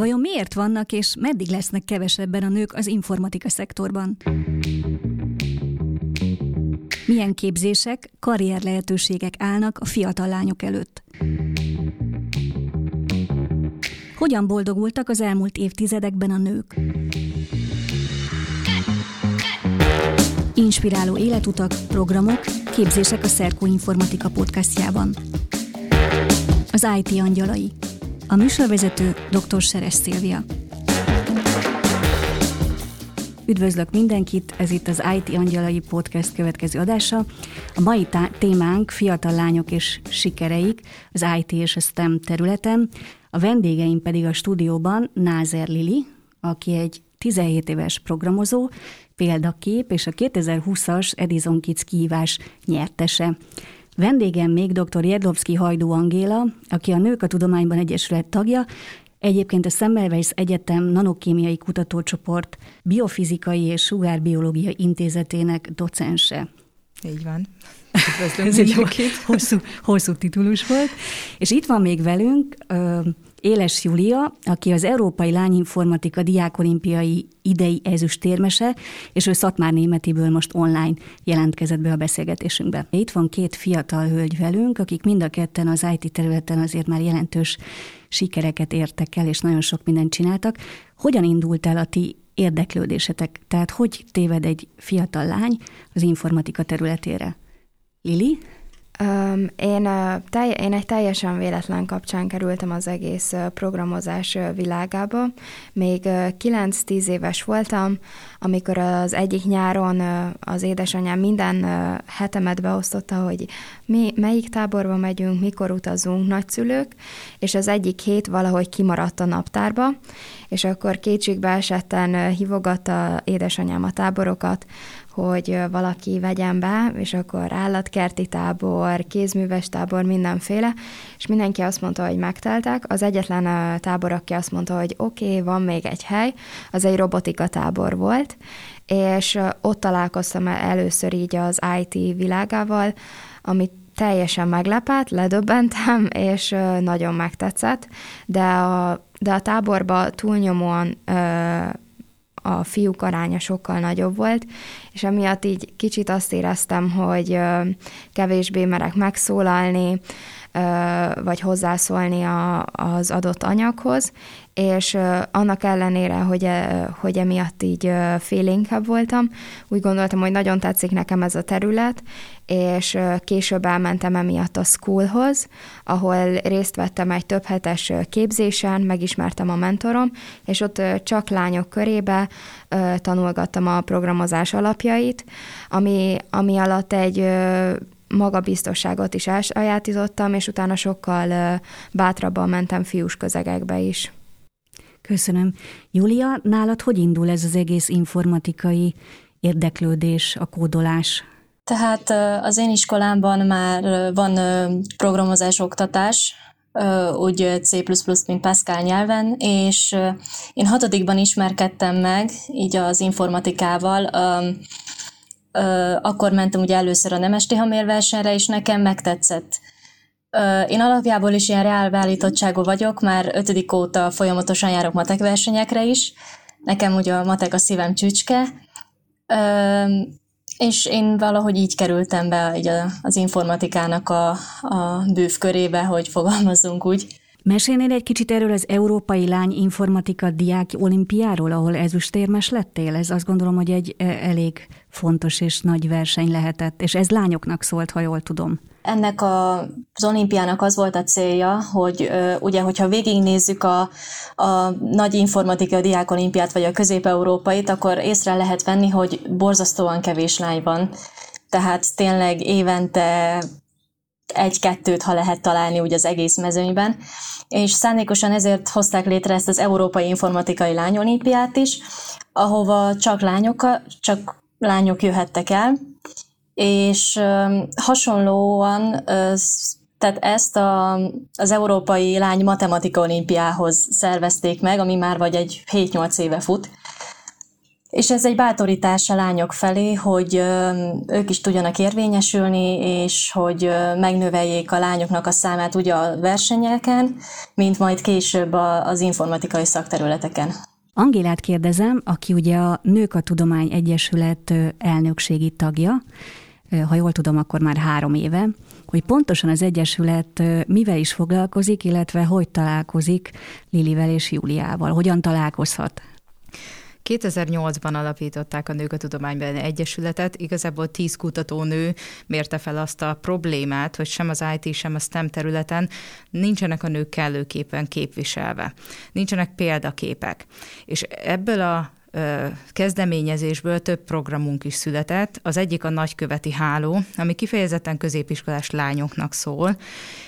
Vajon miért vannak és meddig lesznek kevesebben a nők az informatika szektorban? Milyen képzések, karrier lehetőségek állnak a fiatal lányok előtt? Hogyan boldogultak az elmúlt évtizedekben a nők? Inspiráló életutak, programok, képzések a Szerkó Informatika podcastjában. Az IT angyalai. A műsorvezető dr. Seres Szilvia. Üdvözlök mindenkit, ez itt az IT Angyalai Podcast következő adása. A mai tá- témánk fiatal lányok és sikereik az IT és a STEM területen. A vendégeim pedig a stúdióban Názer Lili, aki egy 17 éves programozó, példakép és a 2020-as Edison Kids kihívás nyertese. Vendégem még dr. Jedlovszki Hajdú Angéla, aki a Nők a Tudományban Egyesület tagja, Egyébként a Semmelweis Egyetem nanokémiai kutatócsoport biofizikai és sugárbiológia intézetének docense. Így van. Ez egy hosszú, hosszú titulus volt. És itt van még velünk Éles Júlia, aki az Európai Lányinformatika Diákolimpiai idei ezüstérmese, és ő Szatmár Németiből most online jelentkezett be a beszélgetésünkbe. Itt van két fiatal hölgy velünk, akik mind a ketten az IT területen azért már jelentős sikereket értek el, és nagyon sok mindent csináltak. Hogyan indult el a ti érdeklődésetek? Tehát hogy téved egy fiatal lány az informatika területére? Lili? Um, én, telj, én egy teljesen véletlen kapcsán kerültem az egész programozás világába. Még uh, 9-10 éves voltam, amikor az egyik nyáron az édesanyám minden hetemet beosztotta, hogy mi, melyik táborba megyünk, mikor utazunk, nagyszülők, és az egyik hét valahogy kimaradt a naptárba, és akkor kétségbe esetten uh, hívogatta édesanyám a táborokat, hogy valaki vegyen be, és akkor állatkerti tábor, kézműves tábor, mindenféle, és mindenki azt mondta, hogy megteltek. Az egyetlen tábor, aki azt mondta, hogy oké, okay, van még egy hely, az egy robotika tábor volt, és ott találkoztam először így az IT világával, amit teljesen meglepett, ledöbbentem, és nagyon megtetszett, de a, de a táborba túlnyomóan a fiúk aránya sokkal nagyobb volt, és emiatt így kicsit azt éreztem, hogy kevésbé merek megszólalni, vagy hozzászólni a, az adott anyaghoz, és annak ellenére, hogy, hogy emiatt így félénkebb voltam, úgy gondoltam, hogy nagyon tetszik nekem ez a terület, és később elmentem emiatt a schoolhoz, ahol részt vettem egy több hetes képzésen, megismertem a mentorom, és ott csak lányok körébe tanulgattam a programozás alapjait, ami, ami alatt egy magabiztosságot is elsajátítottam, és utána sokkal bátrabban mentem fiús közegekbe is. Köszönöm. Júlia, nálad hogy indul ez az egész informatikai érdeklődés, a kódolás? Tehát az én iskolámban már van programozás oktatás, úgy C++, mint Pascal nyelven, és én hatodikban ismerkedtem meg így az informatikával, akkor mentem ugye először a Nemesti Hamérversenyre, és nekem megtetszett. Én alapjából is ilyen reálbeállítottságú vagyok, már ötödik óta folyamatosan járok matek versenyekre is. Nekem ugye a matek a szívem csücske, és én valahogy így kerültem be így az informatikának a, a bőv körébe, hogy fogalmazzunk úgy. Mesélnél egy kicsit erről az Európai Lány Informatika Diák Olimpiáról, ahol ezüstérmes lettél? Ez azt gondolom, hogy egy e, elég fontos és nagy verseny lehetett, és ez lányoknak szólt, ha jól tudom. Ennek a, az olimpiának az volt a célja, hogy ugye, hogyha végignézzük a, a nagy informatika diákolimpiát, vagy a közép-európait, akkor észre lehet venni, hogy borzasztóan kevés lány van. Tehát tényleg évente egy-kettőt, ha lehet találni úgy az egész mezőnyben, és szándékosan ezért hozták létre ezt az Európai Informatikai Lányolimpiát is, ahova csak lányok, csak lányok jöhettek el, és hasonlóan tehát ezt a, az Európai Lány Matematika Olimpiához szervezték meg, ami már vagy egy 7-8 éve fut, És ez egy bátorítás a lányok felé, hogy ők is tudjanak érvényesülni, és hogy megnöveljék a lányoknak a számát ugye a versenyeken, mint majd később az informatikai szakterületeken. Angélát kérdezem, aki ugye a Nők a Tudomány Egyesület elnökségi tagja, ha jól tudom, akkor már három éve, hogy pontosan az Egyesület mivel is foglalkozik, illetve hogy találkozik Lilivel és Júliával, hogyan találkozhat. 2008-ban alapították a Nők a Tudományban Egyesületet, igazából tíz kutatónő mérte fel azt a problémát, hogy sem az IT, sem a STEM területen nincsenek a nők kellőképpen képviselve. Nincsenek példaképek. És ebből a kezdeményezésből több programunk is született. Az egyik a nagyköveti háló, ami kifejezetten középiskolás lányoknak szól,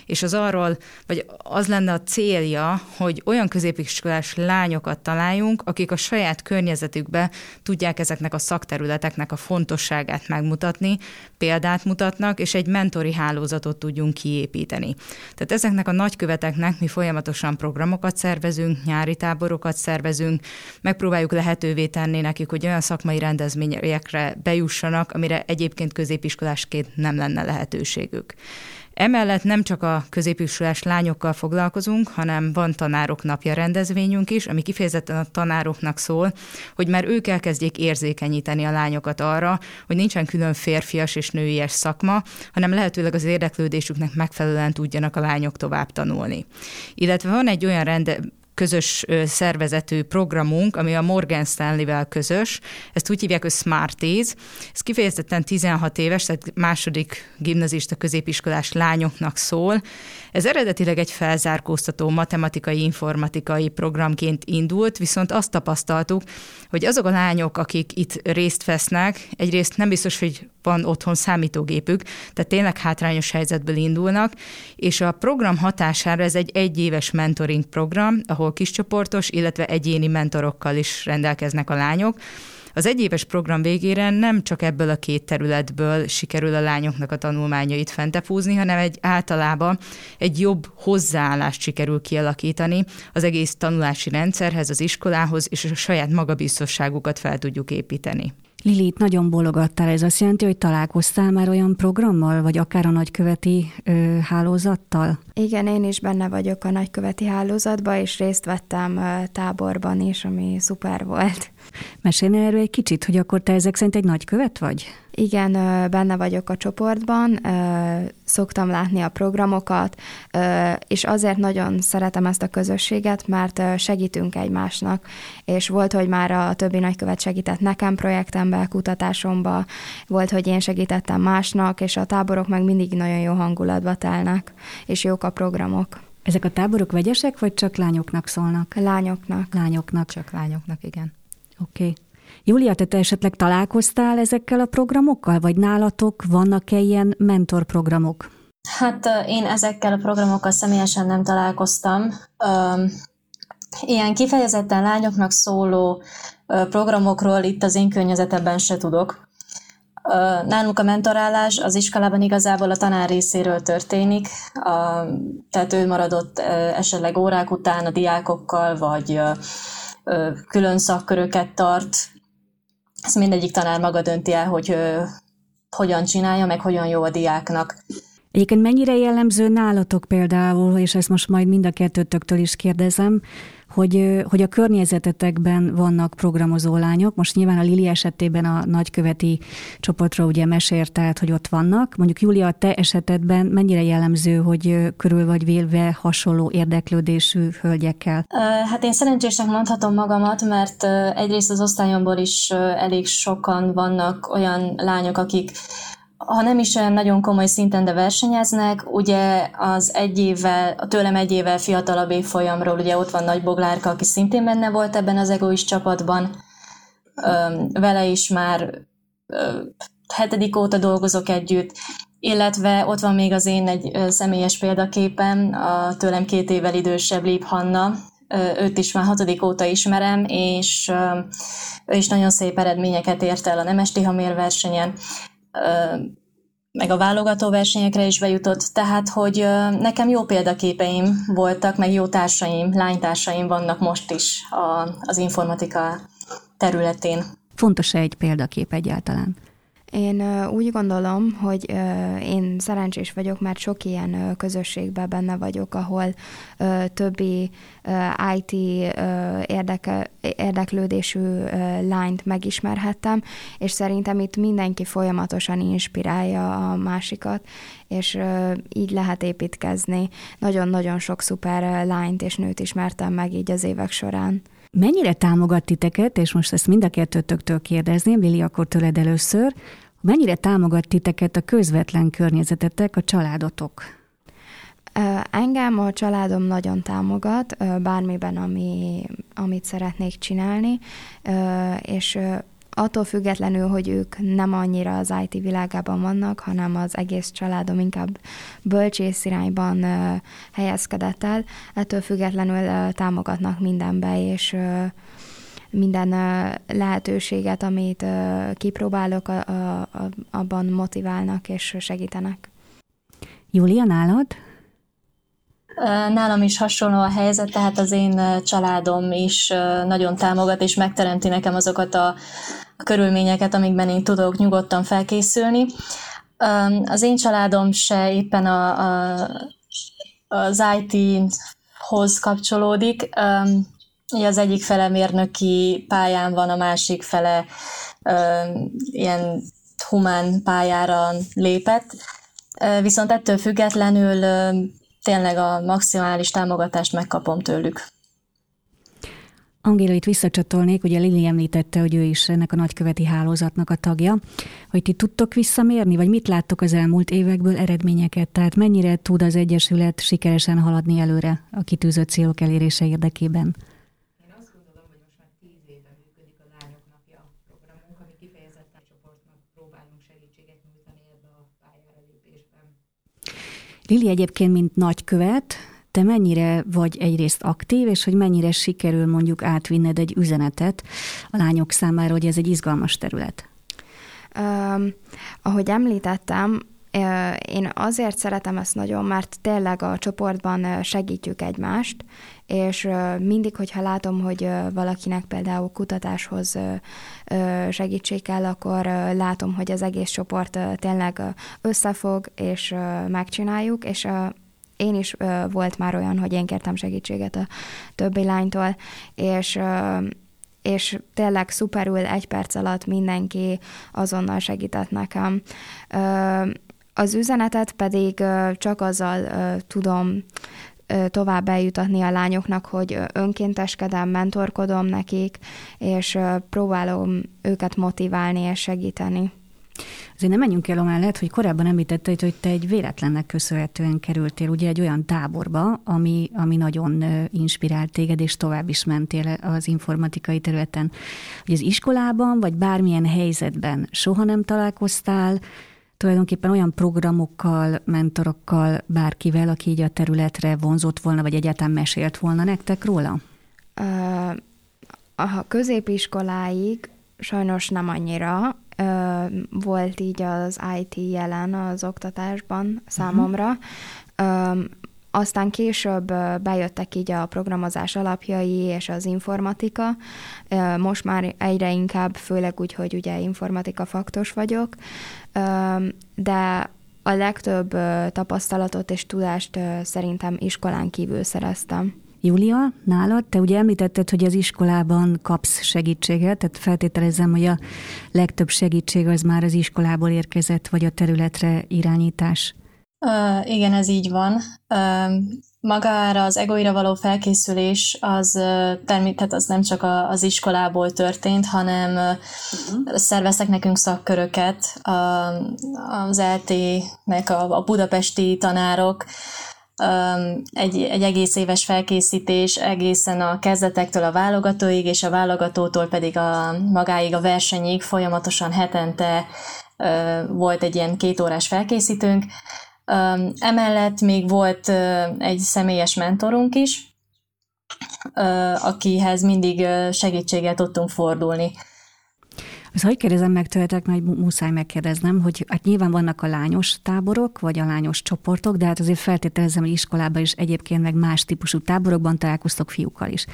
és az arról, vagy az lenne a célja, hogy olyan középiskolás lányokat találjunk, akik a saját környezetükbe tudják ezeknek a szakterületeknek a fontosságát megmutatni, példát mutatnak, és egy mentori hálózatot tudjunk kiépíteni. Tehát ezeknek a nagyköveteknek mi folyamatosan programokat szervezünk, nyári táborokat szervezünk, megpróbáljuk lehetővé tenni nekik, hogy olyan szakmai rendezményekre bejussanak, amire egyébként középiskolásként nem lenne lehetőségük. Emellett nem csak a középiskolás lányokkal foglalkozunk, hanem van tanárok napja rendezvényünk is, ami kifejezetten a tanároknak szól, hogy már ők elkezdjék érzékenyíteni a lányokat arra, hogy nincsen külön férfias és nőies szakma, hanem lehetőleg az érdeklődésüknek megfelelően tudjanak a lányok tovább tanulni. Illetve van egy olyan rende, közös szervezetű programunk, ami a Morgan Stanley-vel közös. Ezt úgy hívják, hogy Smarties. Ez kifejezetten 16 éves, tehát második gimnazista középiskolás lányoknak szól. Ez eredetileg egy felzárkóztató matematikai, informatikai programként indult, viszont azt tapasztaltuk, hogy azok a lányok, akik itt részt vesznek, egyrészt nem biztos, hogy van otthon számítógépük, tehát tényleg hátrányos helyzetből indulnak, és a program hatására ez egy egyéves mentoring program, ahol kiscsoportos, illetve egyéni mentorokkal is rendelkeznek a lányok. Az egyéves program végére nem csak ebből a két területből sikerül a lányoknak a tanulmányait fentepúzni, hanem egy általában egy jobb hozzáállást sikerül kialakítani az egész tanulási rendszerhez, az iskolához, és a saját magabiztosságukat fel tudjuk építeni. Lili, itt nagyon bologattál, ez azt jelenti, hogy találkoztál már olyan programmal, vagy akár a nagyköveti ö, hálózattal? Igen, én is benne vagyok a nagyköveti hálózatban, és részt vettem ö, táborban is, ami szuper volt. Mesélj erről egy kicsit, hogy akkor te ezek szerint egy nagykövet vagy? Igen, benne vagyok a csoportban, szoktam látni a programokat, és azért nagyon szeretem ezt a közösséget, mert segítünk egymásnak, és volt, hogy már a többi nagykövet segített nekem projektembe, kutatásomba, volt, hogy én segítettem másnak, és a táborok meg mindig nagyon jó hangulatba telnek, és jók a programok. Ezek a táborok vegyesek, vagy csak lányoknak szólnak? Lányoknak. Lányoknak. Csak lányoknak, igen. Oké. Okay. Júlia, te, te esetleg találkoztál ezekkel a programokkal, vagy nálatok vannak-e ilyen mentorprogramok? Hát én ezekkel a programokkal személyesen nem találkoztam. Ilyen kifejezetten lányoknak szóló programokról itt az én környezetemben se tudok. Nálunk a mentorálás az iskolában igazából a tanár részéről történik, tehát ő maradott esetleg órák után a diákokkal, vagy külön szakköröket tart, ezt mindegyik tanár maga dönti el, hogy hogyan csinálja, meg hogyan jó a diáknak. Egyébként mennyire jellemző nálatok például, és ezt most majd mind a kettőtöktől is kérdezem, hogy, hogy a környezetetekben vannak programozó lányok. Most nyilván a Lili esetében a nagyköveti csoportról ugye meséltelt, hogy ott vannak. Mondjuk a te esetedben mennyire jellemző, hogy körül vagy vélve hasonló érdeklődésű hölgyekkel? Hát én szerencsésnek mondhatom magamat, mert egyrészt az osztályomból is elég sokan vannak olyan lányok, akik ha nem is olyan nagyon komoly szinten, de versenyeznek, ugye az egy évvel, a tőlem egy évvel fiatalabb évfolyamról, ugye ott van Nagy Boglárka, aki szintén benne volt ebben az egoist csapatban, vele is már hetedik óta dolgozok együtt, illetve ott van még az én egy személyes példaképem, a tőlem két évvel idősebb Lép Hanna, őt is már hatodik óta ismerem, és ő is nagyon szép eredményeket ért el a Nemes Tihamér versenyen meg a válogató versenyekre is bejutott, tehát hogy nekem jó példaképeim voltak, meg jó társaim, lánytársaim vannak most is a, az informatika területén. Fontos-e egy példakép egyáltalán? Én úgy gondolom, hogy én szerencsés vagyok, mert sok ilyen közösségben benne vagyok, ahol többi IT érdeke, érdeklődésű lányt megismerhettem, és szerintem itt mindenki folyamatosan inspirálja a másikat, és így lehet építkezni. Nagyon-nagyon sok szuper lányt és nőt ismertem meg így az évek során. Mennyire támogat titeket, és most ezt mind a kettőtöktől kérdezném, Lili, akkor tőled először, mennyire támogat titeket a közvetlen környezetetek, a családotok? Engem a családom nagyon támogat, bármiben, ami, amit szeretnék csinálni, és attól függetlenül, hogy ők nem annyira az IT világában vannak, hanem az egész családom inkább bölcsész irányban helyezkedett el, ettől függetlenül támogatnak mindenbe, és minden lehetőséget, amit kipróbálok, abban motiválnak és segítenek. Júlia, nálad? Nálam is hasonló a helyzet, tehát az én családom is nagyon támogat, és megteremti nekem azokat a körülményeket, amikben én tudok nyugodtan felkészülni. Az én családom se éppen a, a, az IT-hoz kapcsolódik. Az egyik fele mérnöki pályán van, a másik fele ilyen humán pályára lépett. Viszont ettől függetlenül tényleg a maximális támogatást megkapom tőlük. Angéla, itt visszacsatolnék, ugye Lili említette, hogy ő is ennek a nagyköveti hálózatnak a tagja, hogy ti tudtok visszamérni, vagy mit láttok az elmúlt évekből eredményeket? Tehát mennyire tud az Egyesület sikeresen haladni előre a kitűzött célok elérése érdekében? Lili egyébként, mint nagykövet, te mennyire vagy egyrészt aktív, és hogy mennyire sikerül mondjuk átvinned egy üzenetet a lányok számára, hogy ez egy izgalmas terület? Um, ahogy említettem, én azért szeretem ezt nagyon, mert tényleg a csoportban segítjük egymást, és mindig, hogyha látom, hogy valakinek például kutatáshoz segítség kell, akkor látom, hogy az egész csoport tényleg összefog, és megcsináljuk, és én is volt már olyan, hogy én kértem segítséget a többi lánytól, és és tényleg szuperül egy perc alatt mindenki azonnal segített nekem. Az üzenetet pedig csak azzal tudom tovább eljutatni a lányoknak, hogy önkénteskedem, mentorkodom nekik, és próbálom őket motiválni és segíteni. Azért nem menjünk el amellett, hogy korábban említette, hogy te egy véletlennek köszönhetően kerültél ugye egy olyan táborba, ami, ami nagyon inspirált téged, és tovább is mentél az informatikai területen. Hogy az iskolában, vagy bármilyen helyzetben soha nem találkoztál tulajdonképpen olyan programokkal, mentorokkal, bárkivel, aki így a területre vonzott volna, vagy egyáltalán mesélt volna nektek róla? A középiskoláig sajnos nem annyira volt így az IT jelen az oktatásban számomra. Uh-huh. Aztán később bejöttek így a programozás alapjai és az informatika. Most már egyre inkább, főleg úgy, hogy ugye informatika faktos vagyok, de a legtöbb tapasztalatot és tudást szerintem iskolán kívül szereztem. Júlia, nálad, te ugye említetted, hogy az iskolában kapsz segítséget, tehát feltételezem, hogy a legtöbb segítség az már az iskolából érkezett, vagy a területre irányítás. Uh, igen, ez így van. Uh, magára az egoira való felkészülés az természetesen az nem csak az iskolából történt, hanem uh-huh. szerveztek nekünk szakköröket, az LT-nek a, a budapesti tanárok, egy, egy egész éves felkészítés egészen a kezdetektől a válogatóig, és a válogatótól pedig a magáig a versenyig folyamatosan hetente volt egy ilyen két órás felkészítőnk. Emellett még volt egy személyes mentorunk is, akihez mindig segítséget tudtunk fordulni. Az hogy kérdezem meg tőletek, mert muszáj megkérdeznem, hogy hát nyilván vannak a lányos táborok, vagy a lányos csoportok, de hát azért feltételezem, hogy iskolában is egyébként meg más típusú táborokban találkoztok fiúkkal is.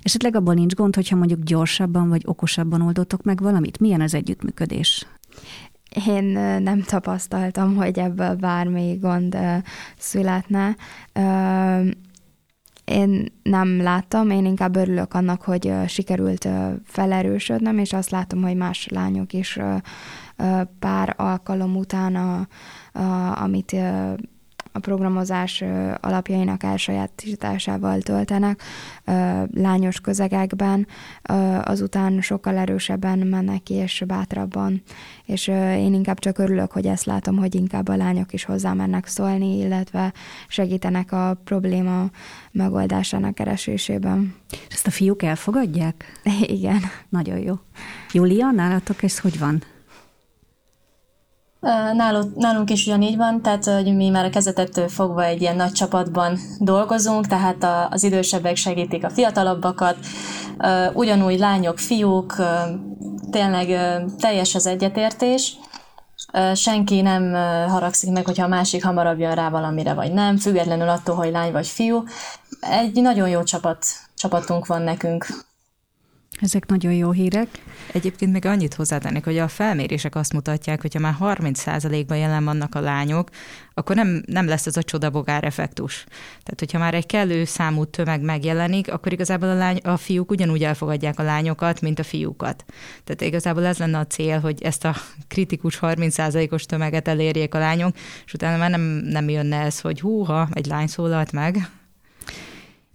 Esetleg abban nincs gond, hogyha mondjuk gyorsabban vagy okosabban oldottok meg valamit? Milyen az együttműködés? Én nem tapasztaltam, hogy ebből bármi gond születne. Én nem láttam, én inkább örülök annak, hogy sikerült felerősödnem, és azt látom, hogy más lányok is pár alkalom után, a, a, amit a programozás alapjainak elsajátításával töltenek lányos közegekben, azután sokkal erősebben mennek ki, és bátrabban. És én inkább csak örülök, hogy ezt látom, hogy inkább a lányok is hozzá mennek szólni, illetve segítenek a probléma megoldásának keresésében. És ezt a fiúk elfogadják? Igen. Nagyon jó. Júlia, nálatok ez hogy van? Nálunk, is ugyanígy van, tehát hogy mi már a kezetettől fogva egy ilyen nagy csapatban dolgozunk, tehát az idősebbek segítik a fiatalabbakat, ugyanúgy lányok, fiúk, tényleg teljes az egyetértés, senki nem haragszik meg, hogyha a másik hamarabb jön rá valamire, vagy nem, függetlenül attól, hogy lány vagy fiú. Egy nagyon jó csapat, csapatunk van nekünk. Ezek nagyon jó hírek. Egyébként még annyit hozzátennék, hogy a felmérések azt mutatják, hogy ha már 30%-ban jelen vannak a lányok, akkor nem, nem lesz ez a csodabogár effektus. Tehát, hogyha már egy kellő számú tömeg megjelenik, akkor igazából a, lány, a fiúk ugyanúgy elfogadják a lányokat, mint a fiúkat. Tehát igazából ez lenne a cél, hogy ezt a kritikus 30%-os tömeget elérjék a lányok, és utána már nem, nem jönne ez, hogy húha, egy lány szólalt meg,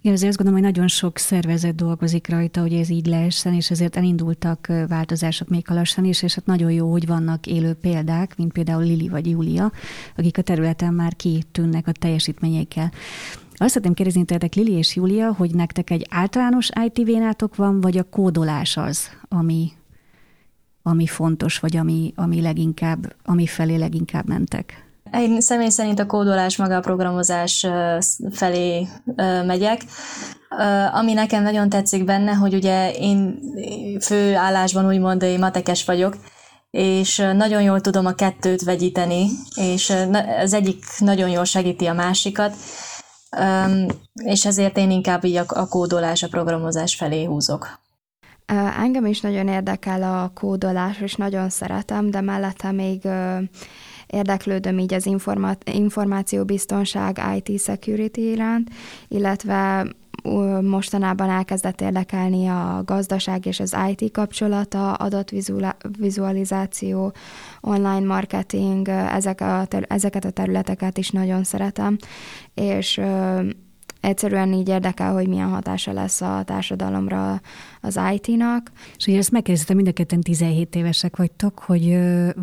én azért azt gondolom, hogy nagyon sok szervezet dolgozik rajta, hogy ez így lehessen, és ezért elindultak változások még lassan is, és hát nagyon jó, hogy vannak élő példák, mint például Lili vagy Júlia, akik a területen már kitűnnek a teljesítményeikkel. Azt szeretném kérdezni tőletek, Lili és Júlia, hogy nektek egy általános IT vénátok van, vagy a kódolás az, ami, ami fontos, vagy ami, ami leginkább, ami felé leginkább mentek? Én személy szerint a kódolás, maga a programozás felé megyek. Ami nekem nagyon tetszik benne, hogy ugye én fő állásban úgymond én matekes vagyok, és nagyon jól tudom a kettőt vegyíteni, és az egyik nagyon jól segíti a másikat, és ezért én inkább így a kódolás, a programozás felé húzok. Engem is nagyon érdekel a kódolás, és nagyon szeretem, de mellette még érdeklődöm így az informa- információbiztonság IT security iránt, illetve mostanában elkezdett érdekelni a gazdaság és az IT kapcsolata, adatvizualizáció, online marketing, ezek a, ezeket a területeket is nagyon szeretem, és egyszerűen így érdekel, hogy milyen hatása lesz a társadalomra az IT-nak. És ugye ezt megkérdeztem, mind a ketten 17 évesek vagytok, hogy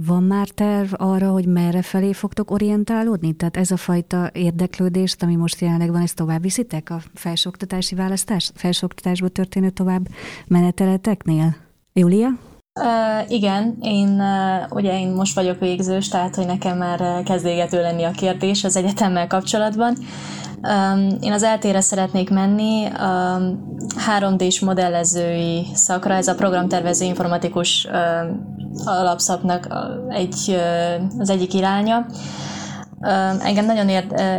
van már terv arra, hogy merre felé fogtok orientálódni? Tehát ez a fajta érdeklődést, ami most jelenleg van, ezt tovább viszitek a felsőoktatási választás, felsőoktatásba történő tovább meneteleteknél? Júlia? Uh, igen, én uh, ugye én most vagyok végzős, tehát hogy nekem már kezd lenni a kérdés az egyetemmel kapcsolatban. Um, én az eltére szeretnék menni a 3D-s modellezői szakra, ez a programtervező informatikus uh, alapszaknak egy, az egyik iránya. Engem nagyon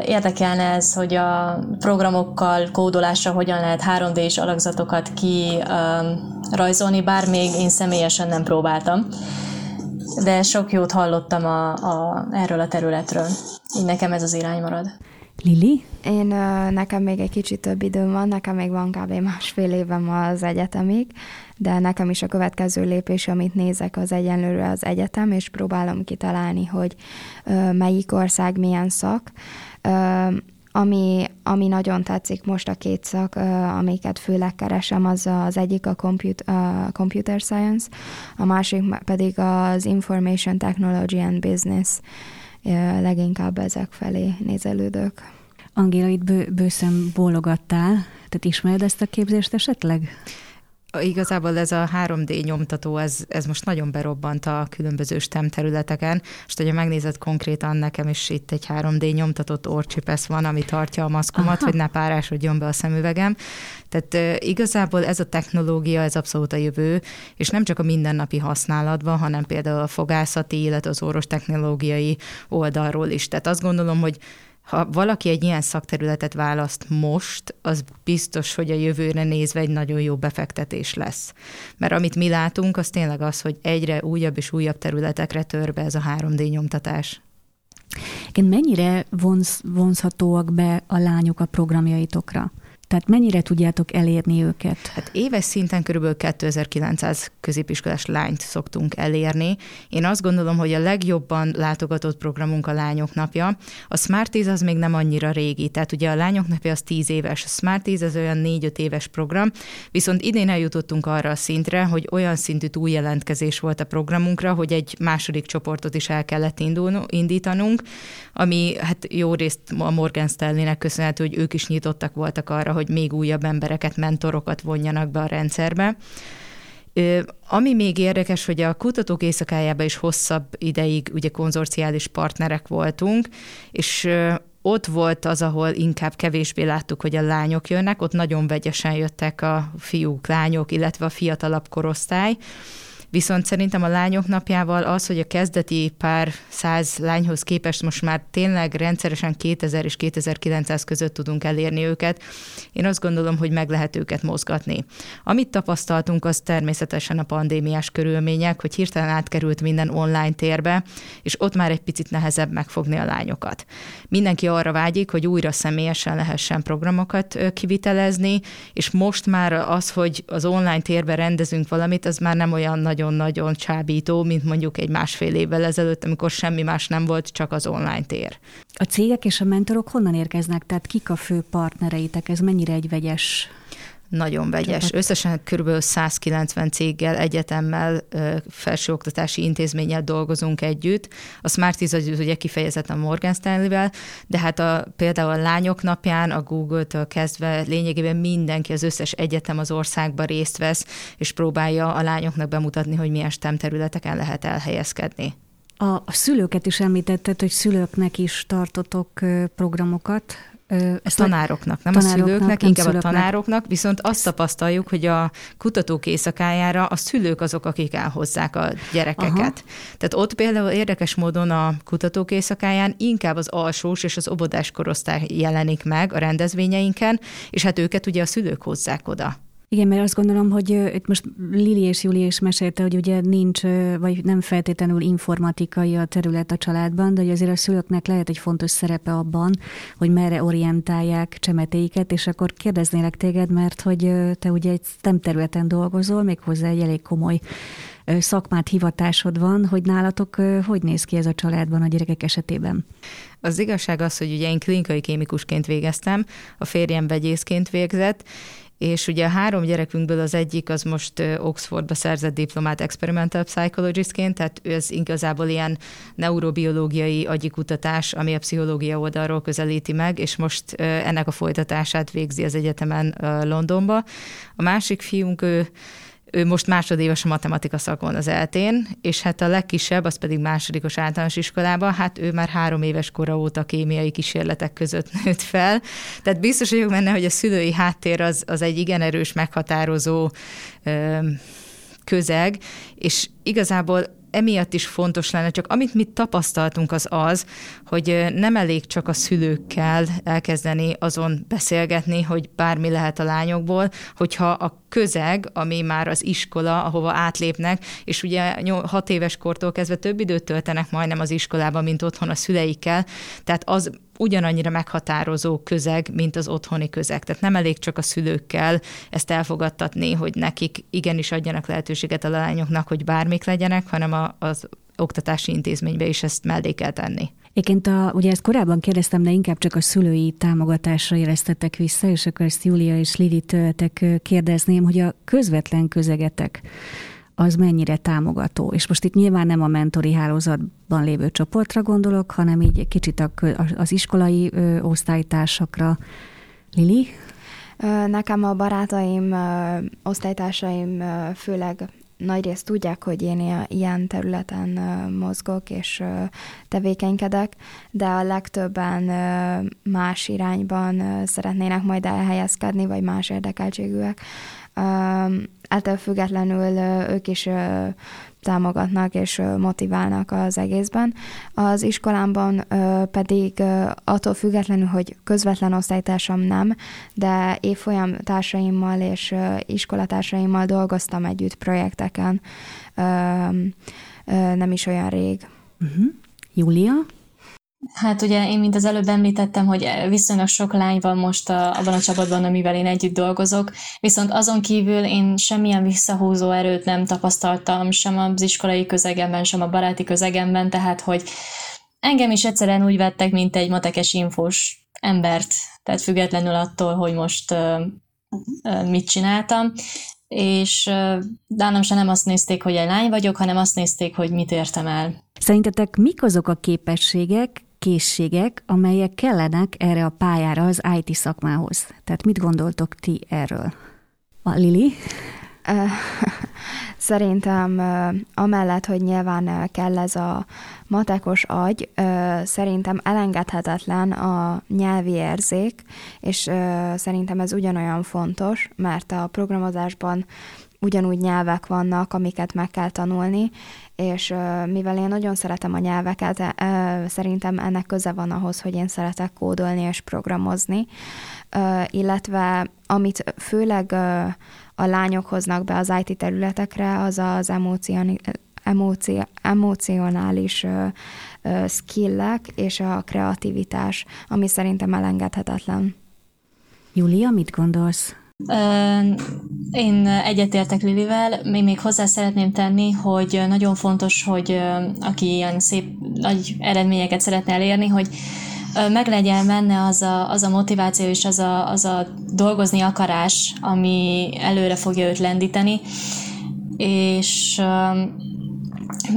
érdekelne ez, hogy a programokkal, kódolásra hogyan lehet 3D-s alakzatokat kirajzolni, bár még én személyesen nem próbáltam. De sok jót hallottam a, a, erről a területről. Így nekem ez az irány marad. Lili? Én, nekem még egy kicsit több időm van, nekem még van kb. másfél évem az egyetemig, de nekem is a következő lépés, amit nézek, az egyenlőre az egyetem, és próbálom kitalálni, hogy melyik ország milyen szak. Ami, ami nagyon tetszik most a két szak, amiket főleg keresem, az az egyik a a computer science, a másik pedig az information technology and business leginkább ezek felé nézelődök. Angéla, itt bő, bőszem bólogattál, tehát ismered ezt a képzést esetleg? Igazából ez a 3D nyomtató, ez, ez most nagyon berobbant a különböző STEM területeken, és hogyha megnézed konkrétan, nekem is itt egy 3D nyomtatott orcsipesz van, ami tartja a maszkomat, Aha. hogy ne párásodjon be a szemüvegem. Tehát igazából ez a technológia, ez abszolút a jövő, és nem csak a mindennapi használatban, hanem például a fogászati, illetve az orvos technológiai oldalról is. Tehát azt gondolom, hogy ha valaki egy ilyen szakterületet választ most, az biztos, hogy a jövőre nézve egy nagyon jó befektetés lesz. Mert amit mi látunk, az tényleg az, hogy egyre újabb és újabb területekre tör be ez a 3D nyomtatás. Igen, mennyire vonz, vonzhatóak be a lányok a programjaitokra? Tehát mennyire tudjátok elérni őket? Hát éves szinten kb. 2900 középiskolás lányt szoktunk elérni. Én azt gondolom, hogy a legjobban látogatott programunk a Lányok Napja. A Smart 10 az még nem annyira régi, tehát ugye a Lányok Napja az 10 éves, a Smart 10 az olyan 4-5 éves program, viszont idén eljutottunk arra a szintre, hogy olyan szintű új jelentkezés volt a programunkra, hogy egy második csoportot is el kellett indítanunk, ami hát jó részt a Morgan Stanley-nek köszönhető, hogy ők is nyitottak voltak arra, hogy még újabb embereket, mentorokat vonjanak be a rendszerbe. Ami még érdekes, hogy a kutatók éjszakájában is hosszabb ideig ugye konzorciális partnerek voltunk, és ott volt az, ahol inkább kevésbé láttuk, hogy a lányok jönnek, ott nagyon vegyesen jöttek a fiúk, lányok, illetve a fiatalabb korosztály, Viszont szerintem a lányok napjával az, hogy a kezdeti pár száz lányhoz képest most már tényleg rendszeresen 2000 és 2900 között tudunk elérni őket, én azt gondolom, hogy meg lehet őket mozgatni. Amit tapasztaltunk, az természetesen a pandémiás körülmények, hogy hirtelen átkerült minden online térbe, és ott már egy picit nehezebb megfogni a lányokat. Mindenki arra vágyik, hogy újra személyesen lehessen programokat kivitelezni, és most már az, hogy az online térbe rendezünk valamit, az már nem olyan nagyon nagyon-nagyon csábító, mint mondjuk egy másfél évvel ezelőtt, amikor semmi más nem volt, csak az online tér. A cégek és a mentorok honnan érkeznek? Tehát kik a fő partnereitek? Ez mennyire egy vegyes nagyon vegyes. Csapat. Összesen kb. 190 céggel, egyetemmel, felsőoktatási intézménnyel dolgozunk együtt. A Smart az ugye kifejezetten Morgan Stanley-vel, de hát a, például a lányok napján a Google-től kezdve lényegében mindenki, az összes egyetem az országban részt vesz, és próbálja a lányoknak bemutatni, hogy milyen STEM területeken lehet elhelyezkedni. A, a szülőket is említetted, hogy szülőknek is tartotok programokat. Ezt tanároknak, nem tanároknak, a szülőknek, nem inkább szülőknek. a tanároknak, viszont azt tapasztaljuk, hogy a kutatók éjszakájára a szülők azok, akik elhozzák a gyerekeket. Aha. Tehát ott például érdekes módon a kutatók éjszakáján inkább az alsós és az obodás korosztály jelenik meg a rendezvényeinken, és hát őket ugye a szülők hozzák oda. Igen, mert azt gondolom, hogy itt most Lili és Júli is mesélte, hogy ugye nincs, vagy nem feltétlenül informatikai a terület a családban, de hogy azért a szülőknek lehet egy fontos szerepe abban, hogy merre orientálják csemetéiket, és akkor kérdeznélek téged, mert hogy te ugye egy STEM területen dolgozol, méghozzá egy elég komoly szakmát, hivatásod van, hogy nálatok hogy néz ki ez a családban a gyerekek esetében? Az igazság az, hogy ugye én klinikai kémikusként végeztem, a férjem vegyészként végzett, és ugye a három gyerekünkből az egyik az most Oxfordba szerzett diplomát experimental psychologistként, tehát ez igazából ilyen neurobiológiai agyi kutatás, ami a pszichológia oldalról közelíti meg, és most ennek a folytatását végzi az egyetemen Londonba. A másik fiunk, ő ő most másodéves a matematika szakon az eltén, és hát a legkisebb, az pedig másodikos általános iskolában, hát ő már három éves kora óta kémiai kísérletek között nőtt fel. Tehát biztos vagyok benne, hogy a szülői háttér az, az egy igen erős, meghatározó ö, közeg, és igazából emiatt is fontos lenne, csak amit mi tapasztaltunk az az, hogy nem elég csak a szülőkkel elkezdeni azon beszélgetni, hogy bármi lehet a lányokból, hogyha a közeg, ami már az iskola, ahova átlépnek, és ugye hat éves kortól kezdve több időt töltenek majdnem az iskolában, mint otthon a szüleikkel, tehát az ugyanannyira meghatározó közeg, mint az otthoni közeg. Tehát nem elég csak a szülőkkel ezt elfogadtatni, hogy nekik igenis adjanak lehetőséget a lányoknak, hogy bármik legyenek, hanem az oktatási intézménybe is ezt mellé kell tenni. Egyébként a, ugye ezt korábban kérdeztem, de inkább csak a szülői támogatásra éreztetek vissza, és akkor ezt Júlia és tőletek kérdezném, hogy a közvetlen közegetek az mennyire támogató. És most itt nyilván nem a mentori hálózatban lévő csoportra gondolok, hanem így kicsit a, az iskolai ö, osztálytársakra. Lili? Nekem a barátaim, osztálytársaim főleg nagyrészt tudják, hogy én ilyen területen mozgok és tevékenykedek, de a legtöbben más irányban szeretnének majd elhelyezkedni, vagy más érdekeltségűek. Ettől függetlenül ők is támogatnak és motiválnak az egészben. Az iskolámban pedig attól függetlenül, hogy közvetlen osztálytársam nem, de évfolyam társaimmal és iskolatársaimmal dolgoztam együtt projekteken nem is olyan rég. Uh-huh. Júlia? Hát ugye én, mint az előbb említettem, hogy viszonylag sok lány van most a, abban a csapatban, amivel én együtt dolgozok, viszont azon kívül én semmilyen visszahúzó erőt nem tapasztaltam, sem az iskolai közegemben, sem a baráti közegemben, tehát hogy engem is egyszerűen úgy vettek, mint egy matekes infós embert, tehát függetlenül attól, hogy most uh, mit csináltam, és uh, nálam se nem azt nézték, hogy egy lány vagyok, hanem azt nézték, hogy mit értem el. Szerintetek mik azok a képességek, készségek, amelyek kellenek erre a pályára az IT szakmához. Tehát mit gondoltok ti erről? A Lili? Szerintem amellett, hogy nyilván kell ez a matekos agy, szerintem elengedhetetlen a nyelvi érzék, és szerintem ez ugyanolyan fontos, mert a programozásban ugyanúgy nyelvek vannak, amiket meg kell tanulni, és mivel én nagyon szeretem a nyelveket, szerintem ennek köze van ahhoz, hogy én szeretek kódolni és programozni, illetve amit főleg a lányok hoznak be az IT területekre, az az emóci, emocionális skillek és a kreativitás, ami szerintem elengedhetetlen. Júlia, mit gondolsz? Én egyetértek Lilivel, még, még hozzá szeretném tenni, hogy nagyon fontos, hogy aki ilyen szép nagy eredményeket szeretne elérni, hogy meglegyen benne az a, az a motiváció és az a, az a dolgozni akarás, ami előre fogja őt lendíteni, és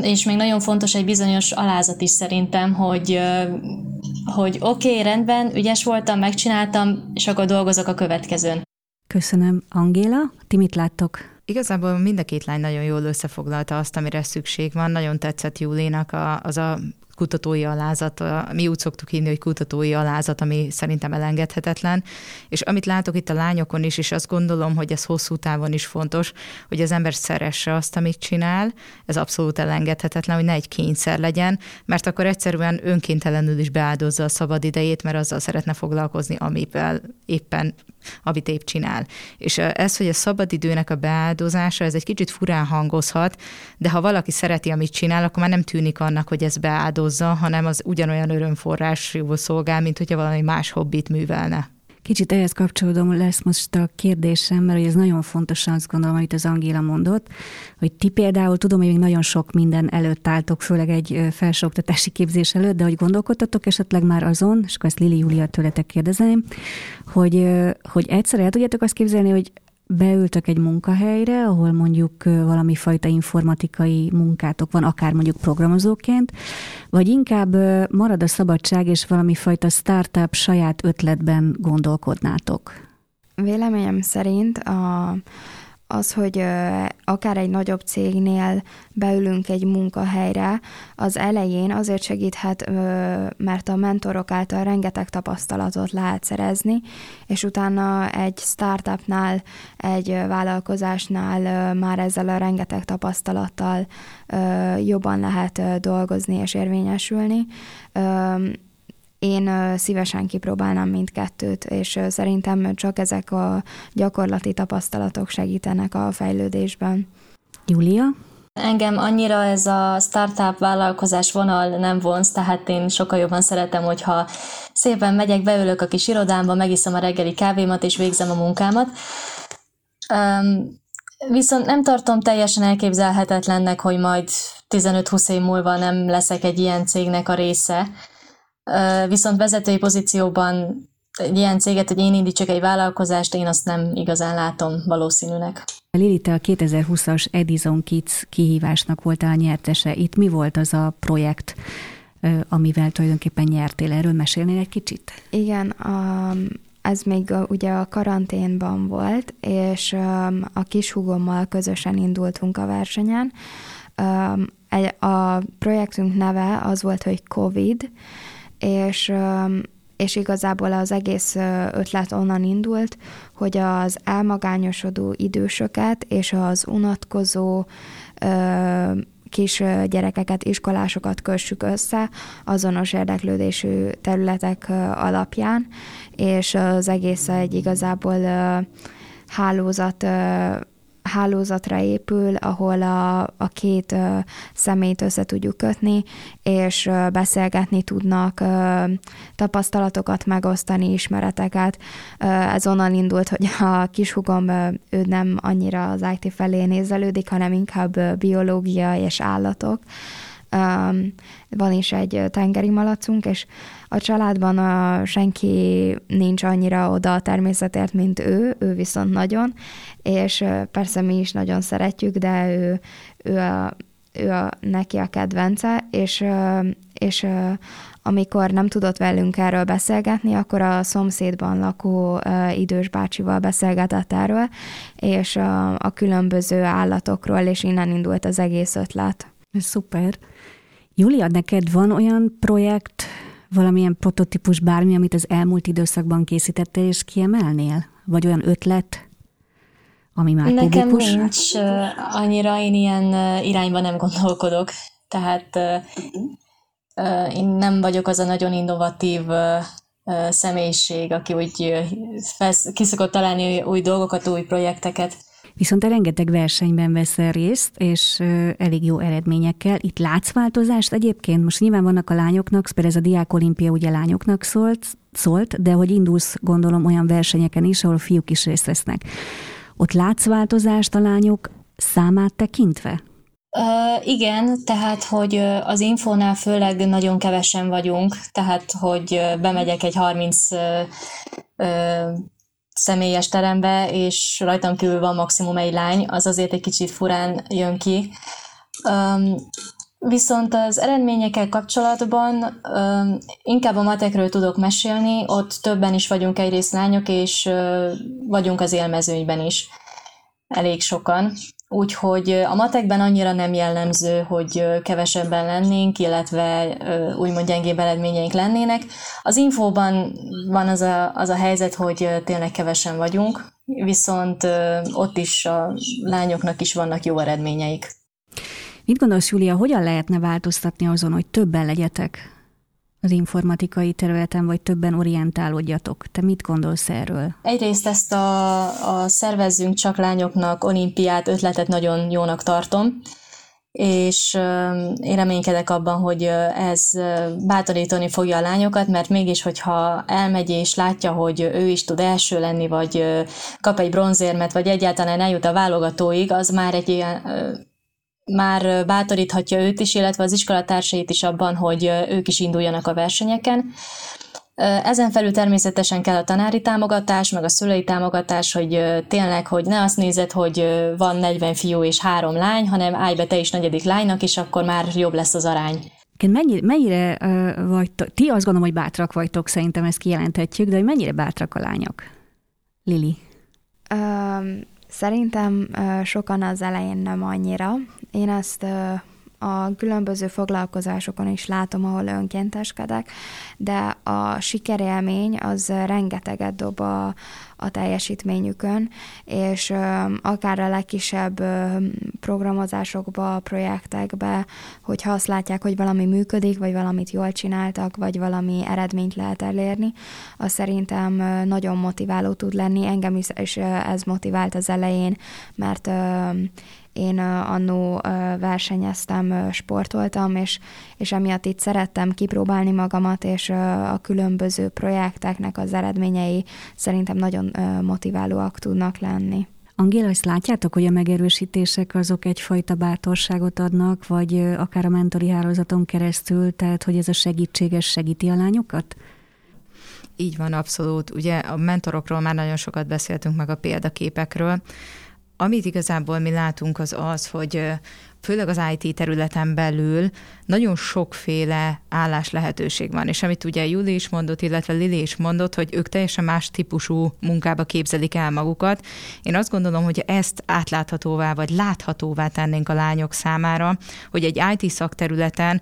és még nagyon fontos egy bizonyos alázat is szerintem, hogy hogy oké, okay, rendben, ügyes voltam, megcsináltam, és akkor dolgozok a következőn. Köszönöm. Angéla, ti mit láttok? Igazából mind a két lány nagyon jól összefoglalta azt, amire szükség van. Nagyon tetszett Júlénak a, az a kutatói alázat, mi úgy szoktuk hinni, hogy kutatói alázat, ami szerintem elengedhetetlen. És amit látok itt a lányokon is, és azt gondolom, hogy ez hosszú távon is fontos, hogy az ember szeresse azt, amit csinál, ez abszolút elengedhetetlen, hogy ne egy kényszer legyen, mert akkor egyszerűen önkéntelenül is beáldozza a szabad idejét, mert azzal szeretne foglalkozni, amivel éppen amit épp csinál. És ez, hogy a szabadidőnek a beáldozása, ez egy kicsit furán hangozhat, de ha valaki szereti, amit csinál, akkor már nem tűnik annak, hogy ez beáldozza, hanem az ugyanolyan örömforrásról szolgál, mint hogyha valami más hobbit művelne. Kicsit ehhez kapcsolódom lesz most a kérdésem, mert ez nagyon fontos, azt gondolom, amit az Angéla mondott, hogy ti például, tudom, hogy még nagyon sok minden előtt álltok, főleg egy felsőoktatási képzés előtt, de hogy gondolkodtatok esetleg már azon, és akkor ezt Lili Júlia tőletek kérdezem, hogy, hogy egyszer el tudjátok azt képzelni, hogy beültök egy munkahelyre, ahol mondjuk valami fajta informatikai munkátok van, akár mondjuk programozóként, vagy inkább marad a szabadság, és valami fajta startup saját ötletben gondolkodnátok? Véleményem szerint a az, hogy akár egy nagyobb cégnél beülünk egy munkahelyre, az elején azért segíthet, mert a mentorok által rengeteg tapasztalatot lehet szerezni, és utána egy startupnál, egy vállalkozásnál már ezzel a rengeteg tapasztalattal jobban lehet dolgozni és érvényesülni én szívesen kipróbálnám mindkettőt, és szerintem csak ezek a gyakorlati tapasztalatok segítenek a fejlődésben. Júlia? Engem annyira ez a startup vállalkozás vonal nem vonz, tehát én sokkal jobban szeretem, hogyha szépen megyek, beülök a kis irodámba, megiszom a reggeli kávémat és végzem a munkámat. Um, viszont nem tartom teljesen elképzelhetetlennek, hogy majd 15-20 év múlva nem leszek egy ilyen cégnek a része, Viszont vezetői pozícióban egy ilyen céget, hogy én indítsak egy vállalkozást, én azt nem igazán látom valószínűnek. Lili, te a 2020-as Edison Kids kihívásnak volt a nyertese. Itt mi volt az a projekt, amivel tulajdonképpen nyertél? Erről mesélnél egy kicsit? Igen, a ez még ugye a karanténban volt, és a kishúgommal közösen indultunk a versenyen. A projektünk neve az volt, hogy COVID, és és igazából az egész ötlet onnan indult, hogy az elmagányosodó idősöket és az unatkozó kis gyerekeket, iskolásokat kössük össze azonos érdeklődésű területek alapján, és az egész egy igazából hálózat hálózatra épül, ahol a, a két ö, szemét össze tudjuk kötni, és ö, beszélgetni tudnak, ö, tapasztalatokat megosztani, ismereteket. Ö, ez onnan indult, hogy a kishugom ö, ő nem annyira az IT felé nézelődik, hanem inkább ö, biológia és állatok. Um, van is egy tengeri malacunk, és a családban a, senki nincs annyira oda a természetért, mint ő, ő viszont nagyon, és persze mi is nagyon szeretjük, de ő, ő, a, ő a, neki a kedvence, és, és amikor nem tudott velünk erről beszélgetni, akkor a szomszédban lakó idős bácsival beszélgetett erről, és a, a különböző állatokról, és innen indult az egész ötlet. Ez szuper. Julia, neked van olyan projekt, valamilyen prototípus, bármi, amit az elmúlt időszakban készítettél, és kiemelnél? Vagy olyan ötlet, ami már Nekem publikus? nincs annyira, én ilyen irányba nem gondolkodok. Tehát én nem vagyok az a nagyon innovatív személyiség, aki úgy ki szokott találni új dolgokat, új projekteket. Viszont te rengeteg versenyben veszel részt, és elég jó eredményekkel. Itt látsz változást egyébként? Most nyilván vannak a lányoknak, például ez a Diák Olimpia ugye lányoknak szólt, szólt, de hogy indulsz gondolom olyan versenyeken is, ahol fiúk is részt vesznek. Ott látsz változást a lányok számát tekintve? Uh, igen, tehát, hogy az infónál főleg nagyon kevesen vagyunk, tehát, hogy bemegyek egy 30 uh, uh, személyes terembe, és rajtam kívül van maximum egy lány, az azért egy kicsit furán jön ki. Um, Viszont az eredményekkel kapcsolatban um, inkább a matekről tudok mesélni, ott többen is vagyunk egyrészt lányok, és uh, vagyunk az élmezőnyben is elég sokan. Úgyhogy a matekben annyira nem jellemző, hogy kevesebben lennénk, illetve úgymond gyengébb eredményeink lennének. Az infóban van az a, az a helyzet, hogy tényleg kevesen vagyunk, viszont ott is a lányoknak is vannak jó eredményeik. Mit gondolsz, Júlia, hogyan lehetne változtatni azon, hogy többen legyetek az informatikai területen, vagy többen orientálódjatok. Te mit gondolsz erről? Egyrészt ezt a, a szervezzünk csak lányoknak olimpiát ötletet nagyon jónak tartom, és én reménykedek abban, hogy ez bátorítani fogja a lányokat, mert mégis, hogyha elmegy és látja, hogy ő is tud első lenni, vagy kap egy bronzérmet, vagy egyáltalán eljut a válogatóig, az már egy ilyen már bátoríthatja őt is, illetve az iskolatársait is abban, hogy ők is induljanak a versenyeken. Ezen felül természetesen kell a tanári támogatás, meg a szülői támogatás, hogy tényleg, hogy ne azt nézed, hogy van 40 fiú és három lány, hanem állj be te is negyedik lánynak, és akkor már jobb lesz az arány. Mennyire, mennyire vagytok, ti azt gondolom, hogy bátrak vagytok, szerintem ezt kijelenthetjük, de hogy mennyire bátrak a lányok? Lili? Um, Szerintem sokan az elején nem annyira. Én ezt a különböző foglalkozásokon is látom, ahol önkénteskedek, de a sikerélmény az rengeteget dob a, a teljesítményükön, és akár a legkisebb programozásokba, projektekbe, hogyha azt látják, hogy valami működik, vagy valamit jól csináltak, vagy valami eredményt lehet elérni, az szerintem nagyon motiváló tud lenni. Engem is ez motivált az elején, mert én annó versenyeztem, sportoltam, és, és emiatt itt szerettem kipróbálni magamat, és a különböző projekteknek az eredményei szerintem nagyon motiválóak tudnak lenni. Angéla, ezt látjátok, hogy a megerősítések azok egyfajta bátorságot adnak, vagy akár a mentori hálózaton keresztül, tehát hogy ez a segítséges segíti a lányokat? Így van, abszolút. Ugye a mentorokról már nagyon sokat beszéltünk meg a példaképekről, amit igazából mi látunk az az, hogy főleg az IT területen belül nagyon sokféle állás lehetőség van, és amit ugye Juli is mondott, illetve Lili is mondott, hogy ők teljesen más típusú munkába képzelik el magukat. Én azt gondolom, hogy ezt átláthatóvá vagy láthatóvá tennénk a lányok számára, hogy egy IT szakterületen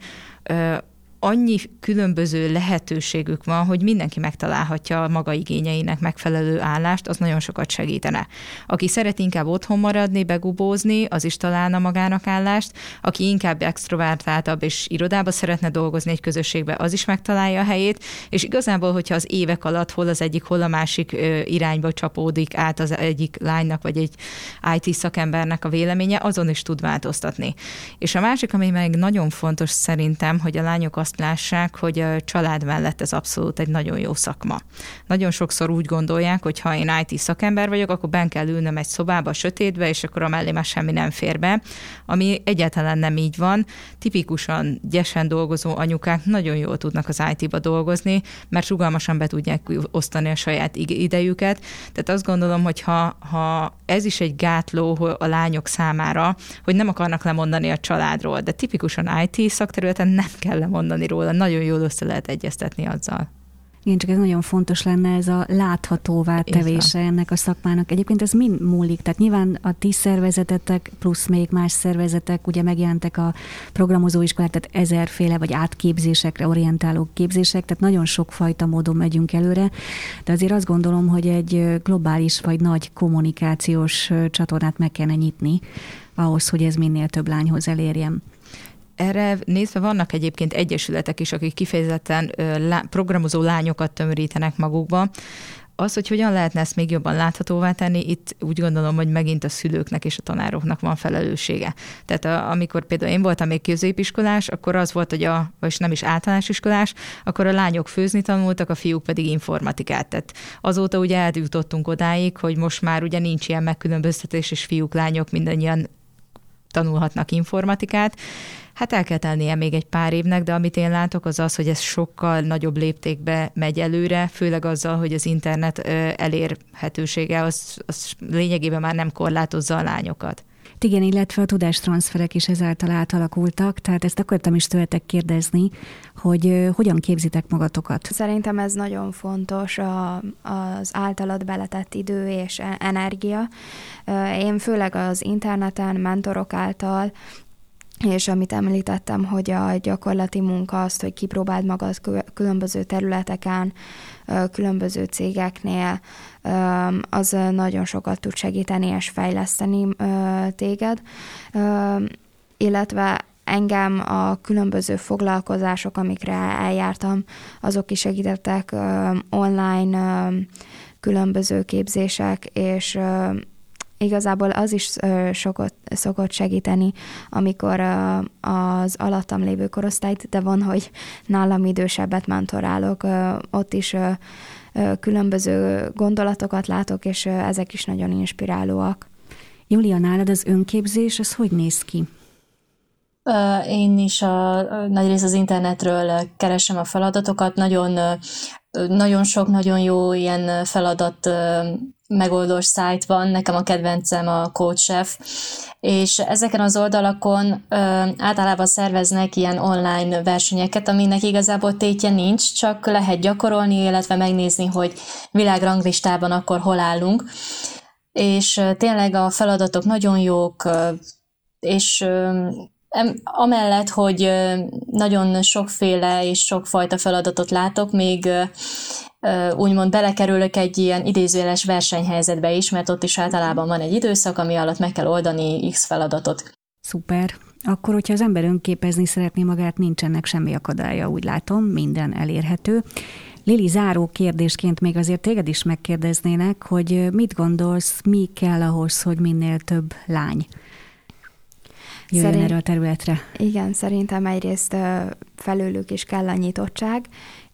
annyi különböző lehetőségük van, hogy mindenki megtalálhatja a maga igényeinek megfelelő állást, az nagyon sokat segítene. Aki szeret inkább otthon maradni, begubózni, az is találna magának állást, aki inkább extrovertáltabb és irodába szeretne dolgozni egy közösségbe, az is megtalálja a helyét, és igazából, hogyha az évek alatt hol az egyik, hol a másik irányba csapódik át az egyik lánynak, vagy egy IT szakembernek a véleménye, azon is tud változtatni. És a másik, ami meg nagyon fontos szerintem, hogy a lányok azt lássák, hogy a család mellett ez abszolút egy nagyon jó szakma. Nagyon sokszor úgy gondolják, hogy ha én IT szakember vagyok, akkor ben kell ülnöm egy szobába, sötétbe, és akkor a mellé már semmi nem fér be, ami egyáltalán nem így van. Tipikusan gyesen dolgozó anyukák nagyon jól tudnak az IT-ba dolgozni, mert rugalmasan be tudják osztani a saját idejüket. Tehát azt gondolom, hogy ha, ha ez is egy gátló a lányok számára, hogy nem akarnak lemondani a családról, de tipikusan IT szakterületen nem kell lemondani mondani róla, nagyon jól össze lehet egyeztetni azzal. Igen, csak ez nagyon fontos lenne, ez a láthatóvá tevése ennek a szakmának. Egyébként ez mind múlik? Tehát nyilván a ti szervezetetek plusz még más szervezetek, ugye megjelentek a programozóiskolák, tehát ezerféle vagy átképzésekre orientáló képzések, tehát nagyon sokfajta módon megyünk előre, de azért azt gondolom, hogy egy globális vagy nagy kommunikációs csatornát meg kellene nyitni ahhoz, hogy ez minél több lányhoz elérjen. Erre nézve vannak egyébként egyesületek is, akik kifejezetten programozó lányokat tömörítenek magukba. Az, hogy hogyan lehetne ezt még jobban láthatóvá tenni, itt úgy gondolom, hogy megint a szülőknek és a tanároknak van felelőssége. Tehát a, amikor például én voltam még középiskolás, akkor az volt, hogy a, vagy nem is általános iskolás, akkor a lányok főzni tanultak, a fiúk pedig informatikát. Tehát azóta ugye eljutottunk odáig, hogy most már ugye nincs ilyen megkülönböztetés, és fiúk, lányok mindannyian tanulhatnak informatikát, Hát el kell tennie még egy pár évnek, de amit én látok, az az, hogy ez sokkal nagyobb léptékbe megy előre, főleg azzal, hogy az internet elérhetősége az, az lényegében már nem korlátozza a lányokat. Igen, illetve a tudástranszferek is ezáltal átalakultak, tehát ezt akartam is tőletek kérdezni, hogy hogyan képzitek magatokat? Szerintem ez nagyon fontos, a, az általad beletett idő és e-, energia. Én főleg az interneten, mentorok által és amit említettem, hogy a gyakorlati munka azt, hogy kipróbáld magad különböző területeken, különböző cégeknél, az nagyon sokat tud segíteni és fejleszteni téged, illetve engem a különböző foglalkozások, amikre eljártam, azok is segítettek online különböző képzések, és igazából az is sokat, szokott segíteni, amikor az alattam lévő korosztályt, de van, hogy nálam idősebbet mentorálok, ott is különböző gondolatokat látok, és ezek is nagyon inspirálóak. Julia, nálad az önképzés, ez hogy néz ki? Én is a, a nagy rész az internetről keresem a feladatokat, nagyon, nagyon sok, nagyon jó ilyen feladat megoldós szájt van, nekem a kedvencem a CoachChef, és ezeken az oldalakon ö, általában szerveznek ilyen online versenyeket, aminek igazából tétje nincs, csak lehet gyakorolni, illetve megnézni, hogy világranglistában akkor hol állunk. És tényleg a feladatok nagyon jók, és amellett, hogy nagyon sokféle és sokfajta feladatot látok, még úgymond belekerülök egy ilyen idézőjeles versenyhelyzetbe is, mert ott is általában van egy időszak, ami alatt meg kell oldani X feladatot. Szuper. Akkor, hogyha az ember önképezni szeretné magát, nincsenek semmi akadálya, úgy látom, minden elérhető. Lili, záró kérdésként még azért téged is megkérdeznének, hogy mit gondolsz, mi kell ahhoz, hogy minél több lány jöjjön Szerint, erre a területre? Igen, szerintem egyrészt felőlük is kell a nyitottság,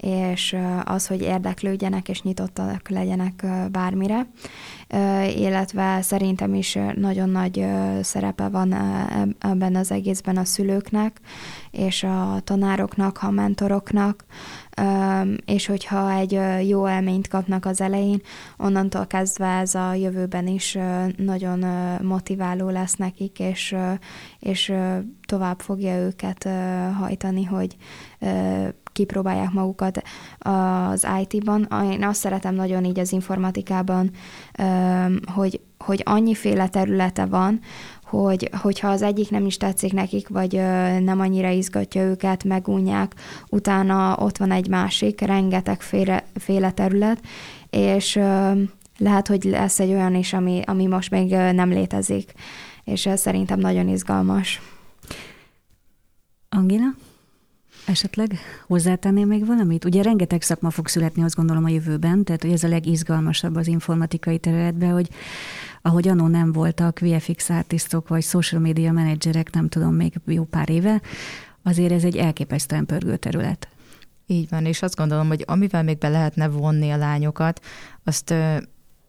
és az, hogy érdeklődjenek és nyitottak legyenek bármire, illetve szerintem is nagyon nagy szerepe van ebben az egészben a szülőknek, és a tanároknak, a mentoroknak, és hogyha egy jó élményt kapnak az elején, onnantól kezdve ez a jövőben is nagyon motiváló lesz nekik, és, és tovább fogja őket hajtani, hogy kipróbálják magukat az IT-ban. Én azt szeretem nagyon így az informatikában, hogy, hogy annyiféle területe van, hogy, hogyha az egyik nem is tetszik nekik, vagy nem annyira izgatja őket, megunják, utána ott van egy másik, rengeteg féle, féle terület, és lehet, hogy lesz egy olyan is, ami, ami most még nem létezik, és ez szerintem nagyon izgalmas. Angina? Esetleg hozzátenném még valamit? Ugye rengeteg szakma fog születni, azt gondolom a jövőben, tehát hogy ez a legizgalmasabb az informatikai területben, hogy ahogy annó nem voltak VFX artistok vagy social media menedzserek, nem tudom, még jó pár éve, azért ez egy elképesztően pörgő terület. Így van, és azt gondolom, hogy amivel még be lehetne vonni a lányokat, azt,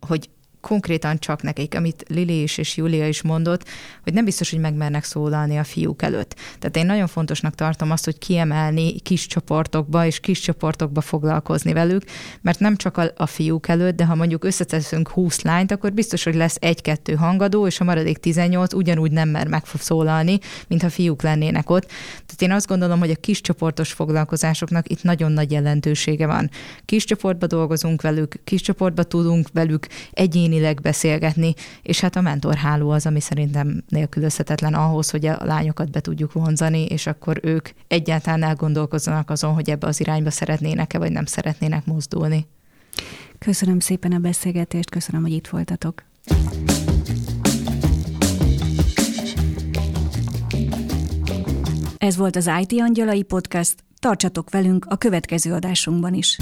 hogy konkrétan csak nekik, amit Lili is és Júlia is mondott, hogy nem biztos, hogy megmernek szólalni a fiúk előtt. Tehát én nagyon fontosnak tartom azt, hogy kiemelni kis csoportokba és kis csoportokba foglalkozni velük, mert nem csak a, a fiúk előtt, de ha mondjuk összeteszünk 20 lányt, akkor biztos, hogy lesz egy-kettő hangadó, és a maradék 18 ugyanúgy nem mer megszólalni, mintha fiúk lennének ott. Tehát én azt gondolom, hogy a kis csoportos foglalkozásoknak itt nagyon nagy jelentősége van. Kis csoportba dolgozunk velük, kis csoportba tudunk velük egyéni egyénileg beszélgetni, és hát a mentorháló az, ami szerintem nélkülözhetetlen ahhoz, hogy a lányokat be tudjuk vonzani, és akkor ők egyáltalán elgondolkozzanak azon, hogy ebbe az irányba szeretnének-e, vagy nem szeretnének mozdulni. Köszönöm szépen a beszélgetést, köszönöm, hogy itt voltatok. Ez volt az IT Angyalai Podcast, tartsatok velünk a következő adásunkban is.